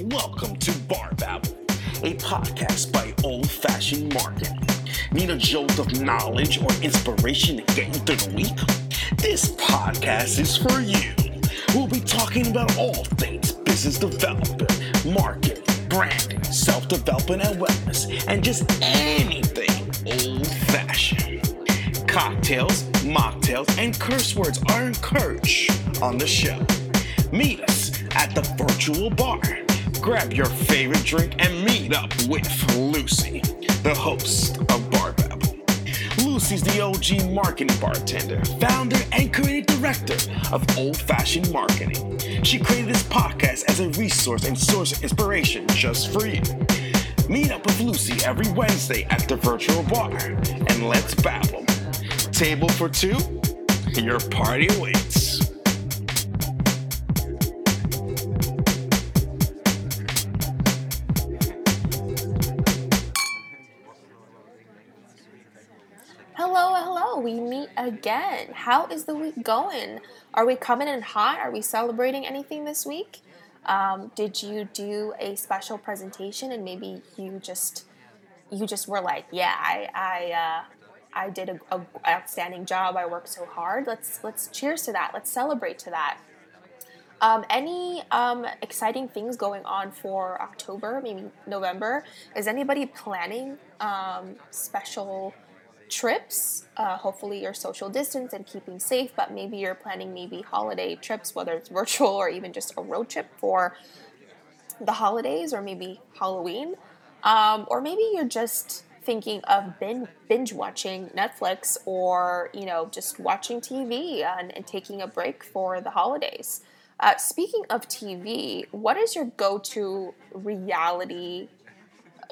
Welcome to Bar Babble, a podcast by Old Fashioned Marketing. Need a jolt of knowledge or inspiration to get you through the week? This podcast is for you. We'll be talking about all things business development, marketing, branding, self development, and wellness, and just anything old fashioned. Cocktails, mocktails, and curse words are encouraged on the show. Meet us at the virtual bar. Grab your favorite drink and meet up with Lucy, the host of Bar Babble. Lucy's the OG marketing bartender, founder, and creative director of Old Fashioned Marketing. She created this podcast as a resource and source of inspiration just for you. Meet up with Lucy every Wednesday at the virtual bar and let's babble. Table for two, your party waits. Again. How is the week going? Are we coming in hot? Are we celebrating anything this week? Um, did you do a special presentation and maybe you just you just were like, yeah, I I uh, I did a, a outstanding job. I worked so hard. Let's let's cheers to that. Let's celebrate to that. Um, any um, exciting things going on for October, maybe November? Is anybody planning um, special trips? Uh, hopefully, you're social distance and keeping safe, but maybe you're planning maybe holiday trips, whether it's virtual or even just a road trip for the holidays or maybe Halloween. Um, or maybe you're just thinking of binge, watching Netflix or, you know, just watching TV and, and taking a break for the holidays. Uh, speaking of TV, what is your go to reality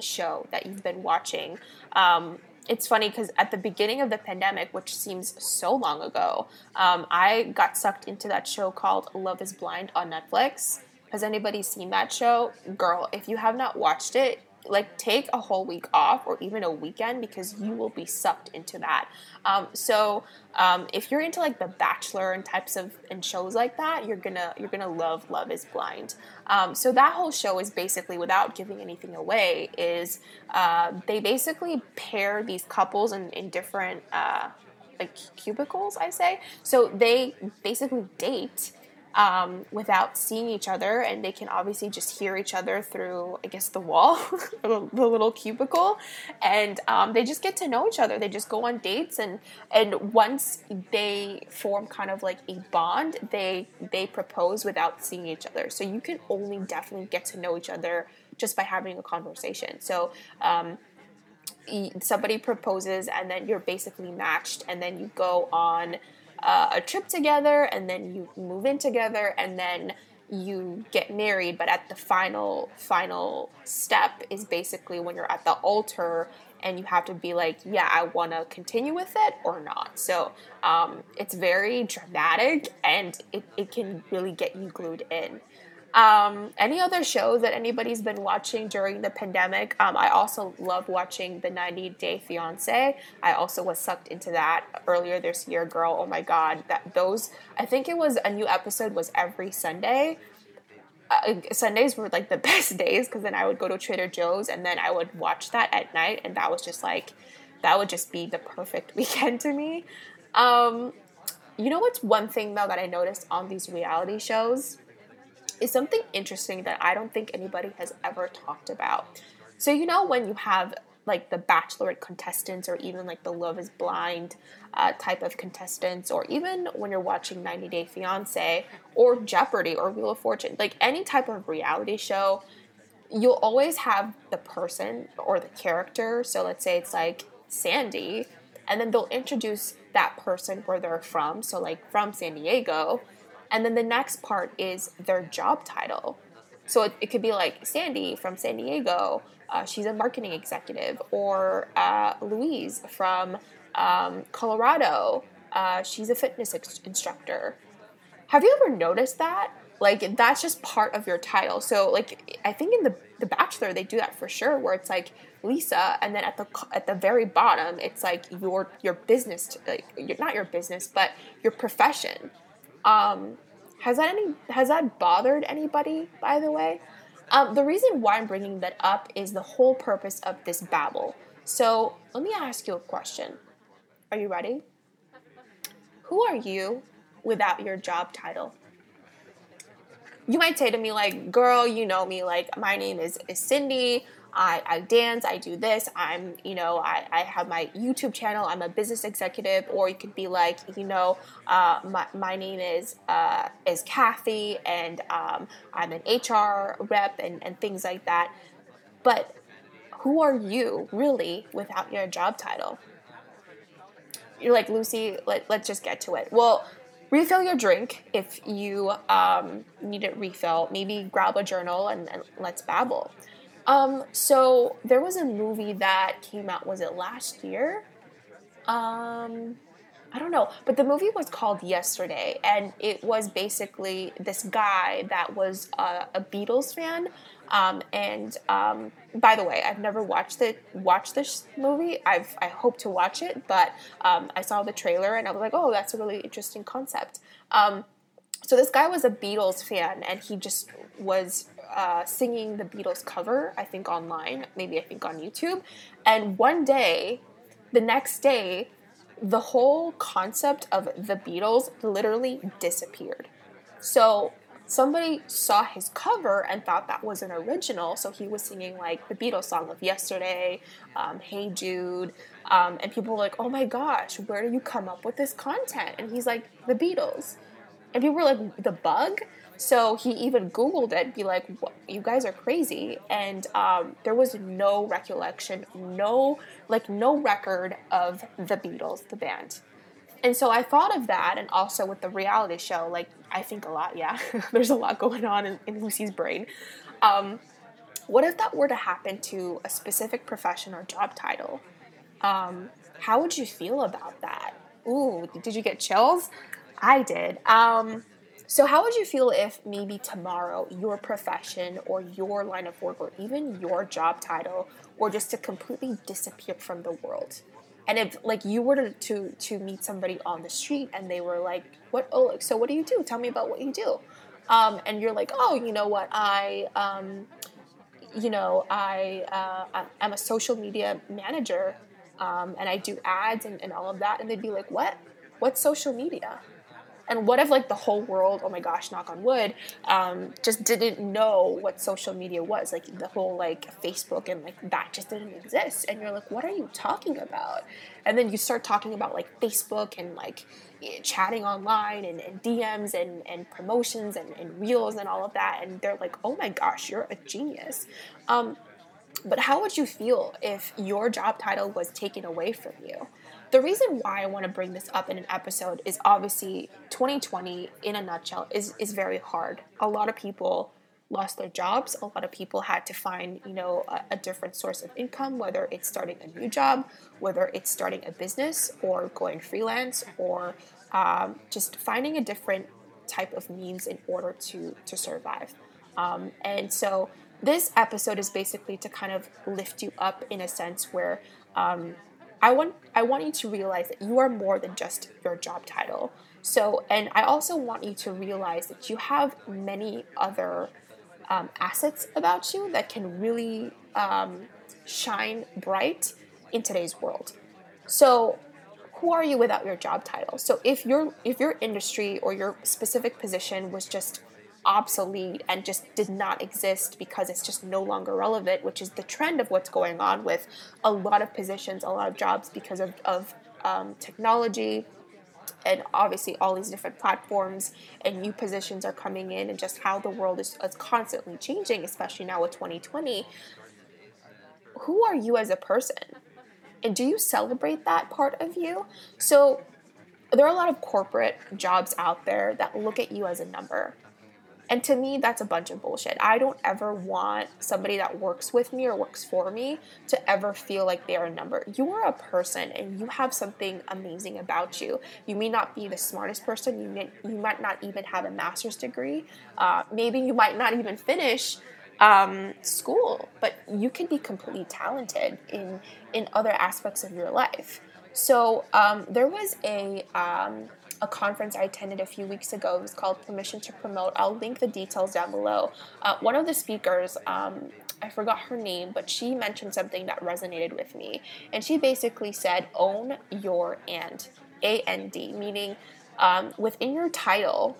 show that you've been watching? Um, it's funny because at the beginning of the pandemic, which seems so long ago, um, I got sucked into that show called Love is Blind on Netflix. Has anybody seen that show? Girl, if you have not watched it, like take a whole week off or even a weekend because you will be sucked into that. Um, so um, if you're into like the bachelor and types of and shows like that you're gonna you're gonna love love is blind. Um, so that whole show is basically without giving anything away is uh, they basically pair these couples in, in different uh, like cubicles i say. So they basically date um, without seeing each other, and they can obviously just hear each other through, I guess, the wall, the little cubicle, and um, they just get to know each other. They just go on dates, and and once they form kind of like a bond, they they propose without seeing each other. So you can only definitely get to know each other just by having a conversation. So. Um, somebody proposes and then you're basically matched and then you go on uh, a trip together and then you move in together and then you get married. But at the final final step is basically when you're at the altar and you have to be like yeah i want to continue with it or not. So um, it's very dramatic and it, it can really get you glued in um, any other shows that anybody's been watching during the pandemic? Um, I also love watching the 90 Day Fiance. I also was sucked into that earlier this year, girl. Oh my god, that those I think it was a new episode was every Sunday. Uh, Sundays were like the best days because then I would go to Trader Joe's and then I would watch that at night, and that was just like that would just be the perfect weekend to me. Um, you know what's one thing though that I noticed on these reality shows? Is something interesting that I don't think anybody has ever talked about. So, you know, when you have like the bachelorette contestants or even like the love is blind uh, type of contestants or even when you're watching 90 day fiance or jeopardy or wheel of fortune like any type of reality show you'll always have the person or the character so let's say it's like sandy and then they'll introduce that person where they're from so like from san diego and then the next part is their job title. So it, it could be like Sandy from San Diego, uh, she's a marketing executive, or uh, Louise from um, Colorado, uh, she's a fitness ex- instructor. Have you ever noticed that? Like that's just part of your title. So like I think in the the Bachelor they do that for sure, where it's like Lisa, and then at the at the very bottom it's like your your business, like not your business, but your profession. Um, has that any has that bothered anybody? By the way, Um, the reason why I'm bringing that up is the whole purpose of this babble. So let me ask you a question. Are you ready? Who are you without your job title? You might say to me, like, girl, you know me, like, my name is, is Cindy. I, I dance, I do this, I'm, you know, I, I have my YouTube channel, I'm a business executive, or you could be like, you know, uh, my, my name is uh, is Kathy, and um, I'm an HR rep, and, and things like that. But who are you really without your job title? You're like, Lucy, let, let's just get to it. Well, refill your drink if you um, need it refill. Maybe grab a journal and, and let's babble. Um, so there was a movie that came out, was it last year? Um, I don't know, but the movie was called Yesterday, and it was basically this guy that was a, a Beatles fan. Um, and um, by the way, I've never watched it. Watched this movie. I've I hope to watch it, but um, I saw the trailer and I was like, oh, that's a really interesting concept. Um, so this guy was a Beatles fan, and he just was uh, singing the Beatles cover, I think online, maybe I think on YouTube. And one day, the next day, the whole concept of the Beatles literally disappeared. So somebody saw his cover and thought that was an original. So he was singing like the Beatles song of Yesterday, um, Hey Jude, um, and people were like, "Oh my gosh, where do you come up with this content?" And he's like, "The Beatles," and people were like, "The Bug." So he even Googled it, be like, "You guys are crazy," and um, there was no recollection, no like no record of the Beatles, the band. And so I thought of that, and also with the reality show, like I think a lot. Yeah, there's a lot going on in, in Lucy's brain. Um, what if that were to happen to a specific profession or job title? Um, how would you feel about that? Ooh, did you get chills? I did. Um, so, how would you feel if maybe tomorrow your profession or your line of work or even your job title were just to completely disappear from the world? And if like you were to, to to meet somebody on the street and they were like, "What? Oh, so what do you do? Tell me about what you do." Um, and you're like, "Oh, you know what? I, um, you know, I uh, I'm a social media manager, um, and I do ads and, and all of that." And they'd be like, "What? What's social media?" And what if like the whole world, oh my gosh, knock on wood, um, just didn't know what social media was? Like the whole like Facebook and like that just didn't exist. And you're like, what are you talking about? And then you start talking about like Facebook and like chatting online and, and DMs and, and promotions and, and reels and all of that. And they're like, oh my gosh, you're a genius. Um, but how would you feel if your job title was taken away from you? The reason why I want to bring this up in an episode is obviously 2020 in a nutshell is is very hard. A lot of people lost their jobs. A lot of people had to find, you know, a, a, different source of income, whether it's starting a new job, whether it's starting a business or going freelance or um, just finding a different type of means in order to to survive. Um, and so this episode is basically to kind of lift you up in a sense where um, I want I want you to realize that you are more than just your job title. So, and I also want you to realize that you have many other um, assets about you that can really um, shine bright in today's world. So, who are you without your job title? So, if your if your industry or your specific position was just obsolete and just did not exist because it's just no longer relevant, which is the trend of what's going on with a lot of positions, a lot of jobs because of, of um, technology and obviously all these different platforms and new positions are coming in and just how the world is, is constantly changing, especially now with 2020. Who are you as a person? And do you celebrate that part of you? So, there are a lot of corporate jobs out there that look at you as a number. And to me, that's a bunch of bullshit. I don't ever want somebody that works with me or works for me to ever feel like they are a number. You are a person and you have something amazing about you. You may not be the smartest person, you, may, you might not even have a master's degree, uh, maybe you might not even finish. Um, school, but you can be completely talented in in other aspects of your life. So um, there was a um, a conference I attended a few weeks ago. It was called Permission to Promote. I'll link the details down below. Uh, one of the speakers, um, I forgot her name, but she mentioned something that resonated with me. And she basically said, own your and, A N D, meaning um, within your title,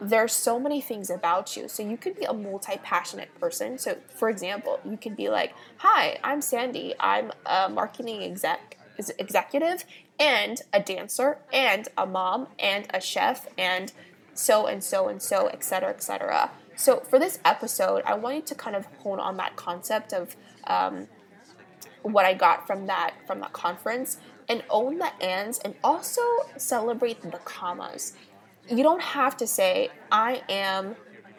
there's so many things about you. So you could be a multi passionate person. So, for example, you could be like, Hi, I'm Sandy. I'm a marketing exec executive and a dancer and a mom and a chef and so and so and so, etc., etc. So for this episode, I wanted to kind of hone on that concept of um, what I got from that from that conference and own the ands and also celebrate the commas. You don't have to say I am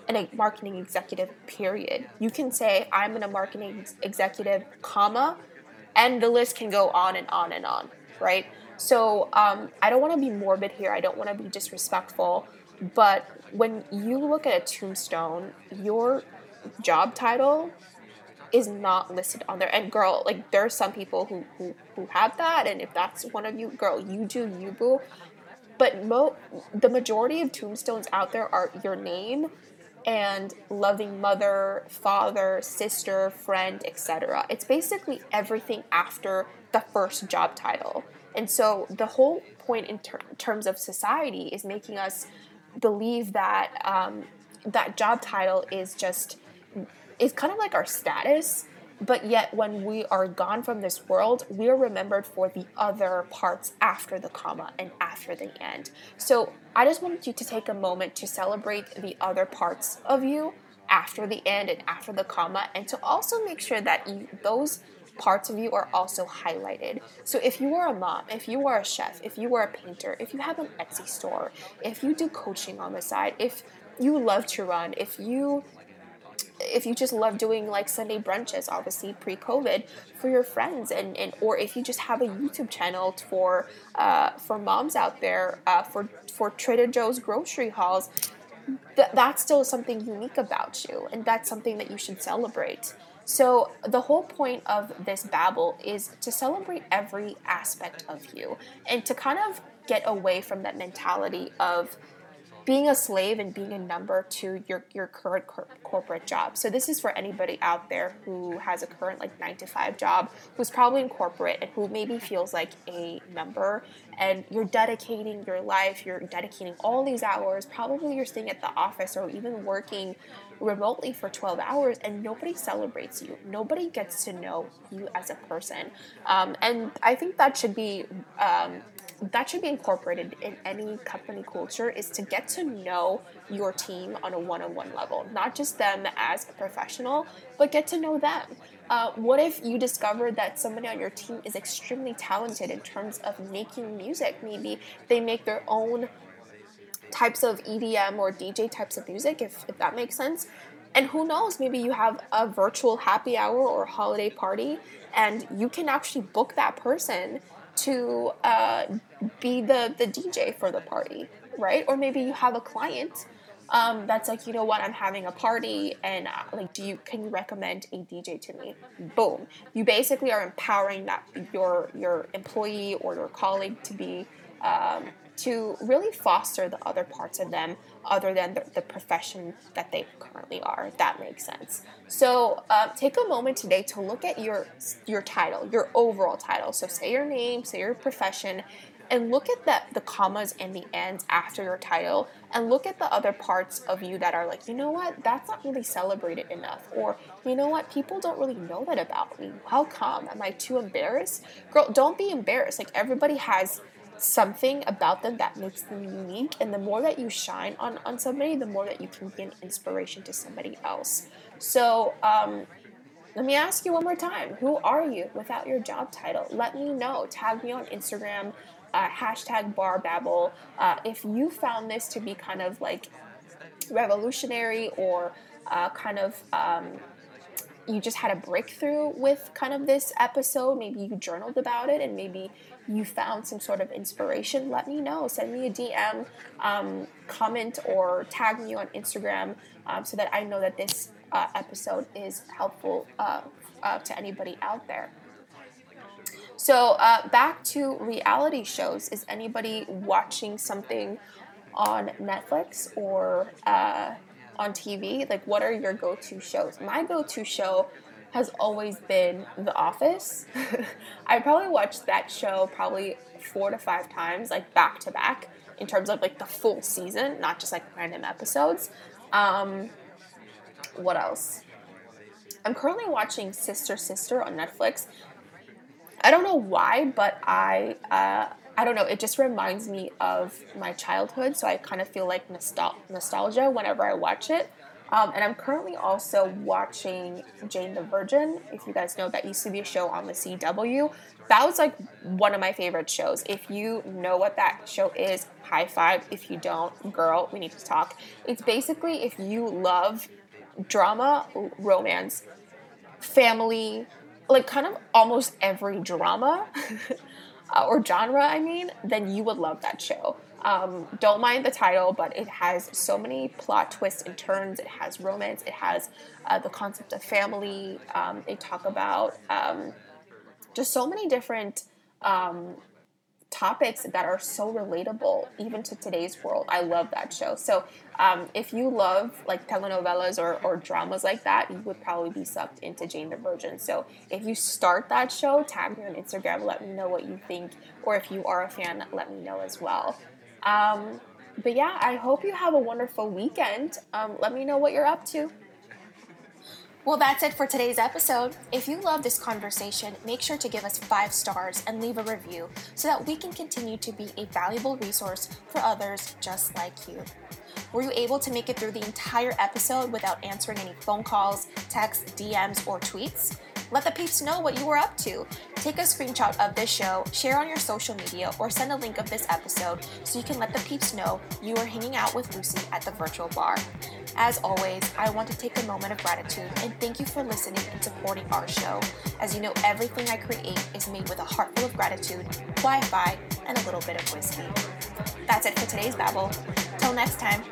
in a marketing executive period. You can say I'm in a marketing executive comma and the list can go on and on and on, right? So um, I don't want to be morbid here. I don't want to be disrespectful. But when you look at a tombstone, your job title is not listed on there. And girl, like there are some people who, who, who have that. And if that's one of you, girl, you do you boo. But mo- the majority of tombstones out there are your name and loving mother, father, sister, friend, etc. It's basically everything after the first job title. And so the whole point in ter- terms of society is making us believe that um, that job title is just is kind of like our status but yet when we are gone from this world we are remembered for the other parts after the comma and after the end so i just wanted you to take a moment to celebrate the other parts of you after the end and after the comma and to also make sure that you, those parts of you are also highlighted. So if you are a mom, if you are a chef, if you are a painter, if you have an Etsy store, if you do coaching on the side, if you love to run, if you if you just love doing like Sunday brunches, obviously pre-COVID, for your friends, and, and or if you just have a YouTube channel for uh, for moms out there, uh, for for Trader Joe's grocery hauls, th- that's still something unique about you, and that's something that you should celebrate. So the whole point of this babble is to celebrate every aspect of you and to kind of get away from that mentality of being a slave and being a number to your, your current cor- corporate job. So this is for anybody out there who has a current like 9 to 5 job, who's probably in corporate and who maybe feels like a number and you're dedicating your life, you're dedicating all these hours, probably you're staying at the office or even working remotely for 12 hours and nobody celebrates you. Nobody gets to know you as a person. Um, and I think that should be um, that should be incorporated in any company culture is to get to know your team on a one-on-one level. Not just them as a professional but get to know them. Uh, what if you discover that somebody on your team is extremely talented in terms of making music? Maybe they make their own types of edm or dj types of music if, if that makes sense. And who knows maybe you have a virtual happy hour or holiday party and you can actually book that person to uh, be the, the DJ for the party, right? Or maybe you have a client um, that's like, you know what, I'm having a party, and uh, like, do you can you recommend a DJ to me? Boom! You basically are empowering that your your employee or your colleague to be um, to really foster the other parts of them other than the, the profession that they currently are that makes sense. So uh, take a moment today to look at your your title your overall title. So say your name say your profession and look at the, the commas and the ends after your title and look at the other parts of you that are like you know what? That's not really celebrated enough or you know what? People don't really know that about me. How come? Am i too embarrassed? Girl don't be embarrassed. Like everybody has something about them that makes them unique. And the more that you shine on, on somebody the more that you can be an inspiration to somebody else. So um, let me ask you one more time. Who are you without your job title? Let me know. Tag me on instagram uh, hashtag bar babble. Uh, if you found this to be kind of like revolutionary or uh, kind of um, you just had a breakthrough with kind of this episode maybe you journaled about it and maybe you found some sort of inspiration, let me know. Send me a DM, um, comment, or tag me on Instagram um, so that I know that this uh, episode is helpful uh, uh, to anybody out there. So uh, back to reality shows. Is anybody watching something on Netflix or uh, on TV? Like, what are your go-to shows? My go-to show has always been The Office. I probably watched that show probably four to five times, like back to back, in terms of like the full season, not just like random episodes. Um, what else? I'm currently watching Sister Sister on Netflix. I don't know why, but I uh, I don't know. It just reminds me of my childhood, so I kind of feel like nostal- nostalgia whenever I watch it. Um, and I'm currently also watching Jane the Virgin. If you guys know, that used to be a show on the CW. That was like one of my favorite shows. If you know what that show is, high five. If you don't, girl, we need to talk. It's basically if you love drama, romance, family, like kind of almost every drama uh, or genre, I mean, then you would love that show. Um, don't mind the title, but it has so many plot twists and turns. It has romance. It has uh, the concept of family. Um, they talk about um, just so many different um, topics that are so relatable even to today's world. I love that show. So um, if you love like telenovelas or, or dramas like that, you would probably be sucked into Jane the Virgin. So if you start that show, tag me on Instagram, let me know what you think, or if you are a fan, let me know as well. Um, but yeah, I hope you have a wonderful weekend. Um, let me know what you're up to. Well, that's it for today's episode. If you love this conversation, make sure to give us five stars and leave a review so that we can continue to be a valuable resource for others just like you. Were you able to make it through the entire episode without answering any phone calls, texts, DMs, or tweets? Let the peeps know what you were up to. Take a screenshot of this show, share on your social media, or send a link of this episode so you can let the peeps know you are hanging out with Lucy at the virtual bar. As always, I want to take a moment of gratitude and thank you for listening and supporting our show. As you know, everything I create is made with a heart full of gratitude, Wi Fi, and a little bit of whiskey. That's it for today's Babble. Till next time.